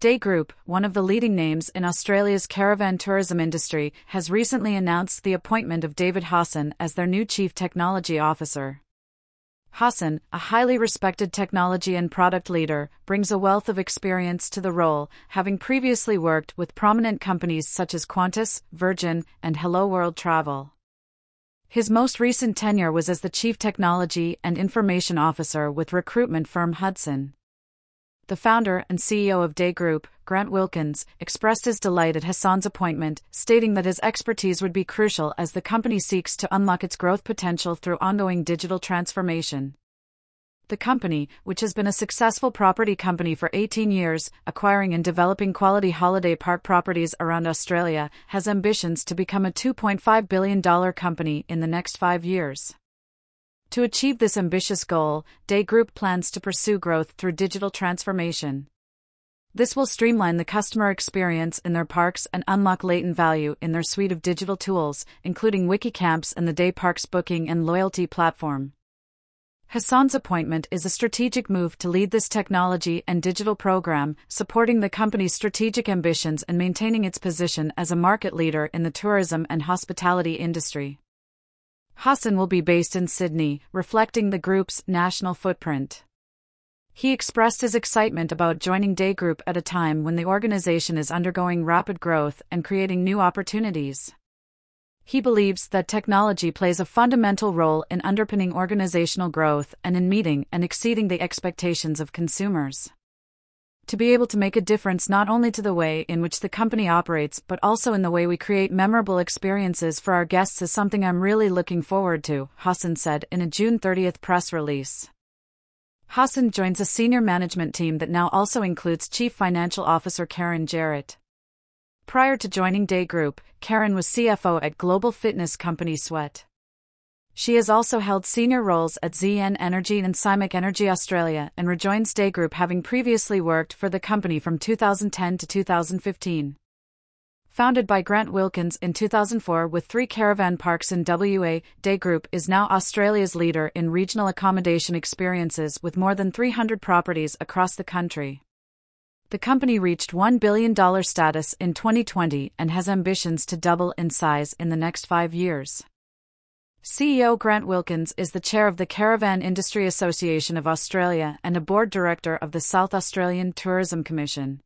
G'day Group, one of the leading names in Australia's caravan tourism industry, has recently announced the appointment of David Hassan as their new Chief Technology Officer. Hassan, a highly respected technology and product leader, brings a wealth of experience to the role, having previously worked with prominent companies such as Qantas, Virgin, and Helloworld Travel. His most recent tenure was as the Chief Technology and Information Officer with recruitment firm Hudson the founder and CEO of G'day Group, Grant Wilkins, expressed his delight at Hassan's appointment, stating that his expertise would be crucial as the company seeks to unlock its growth potential through ongoing digital transformation. The company, which has been a successful property company for 18 years, acquiring and developing quality holiday park properties around Australia, has ambitions to become a $2.5 billion company in the next five years. To achieve this ambitious goal, G'day Group plans to pursue growth through digital transformation. This will streamline the customer experience in their parks and unlock latent value in their suite of digital tools, including WikiCamps and the G'day Parks booking and loyalty platform. Hassan's appointment is a strategic move to lead this technology and digital program, supporting the company's strategic ambitions and maintaining its position as a market leader in the tourism and hospitality industry. Hassan will be based in Sydney, reflecting the group's national footprint. He expressed his excitement about joining G'day Group at a time when the organization is undergoing rapid growth and creating new opportunities. He believes that technology plays a fundamental role in underpinning organizational growth and in meeting and exceeding the expectations of consumers to be able to make a difference not only to the way in which the company operates but also in the way we create memorable experiences for our guests is something I'm really looking forward to, Hassan said in a June 30th press release. Hassan joins a senior management team that now also includes Chief Financial Officer Karen Jarrett. Prior to joining G'day Group, Karen was CFO at global fitness company Sweat. She has also held senior roles at ZEN Energy and SIMEC Energy Australia and rejoins G'day Group having previously worked for the company from 2010 to 2015. Founded by Grant Wilkins in 2004 with three caravan parks in WA, G'day Group is now Australia's leader in regional accommodation experiences with more than 300 properties across the country. The company reached $1 billion status in 2020 and has ambitions to double in size in the next five years. CEO Grant Wilkins is the chair of the Caravan Industry Association of Australia and a board director of the South Australian Tourism Commission.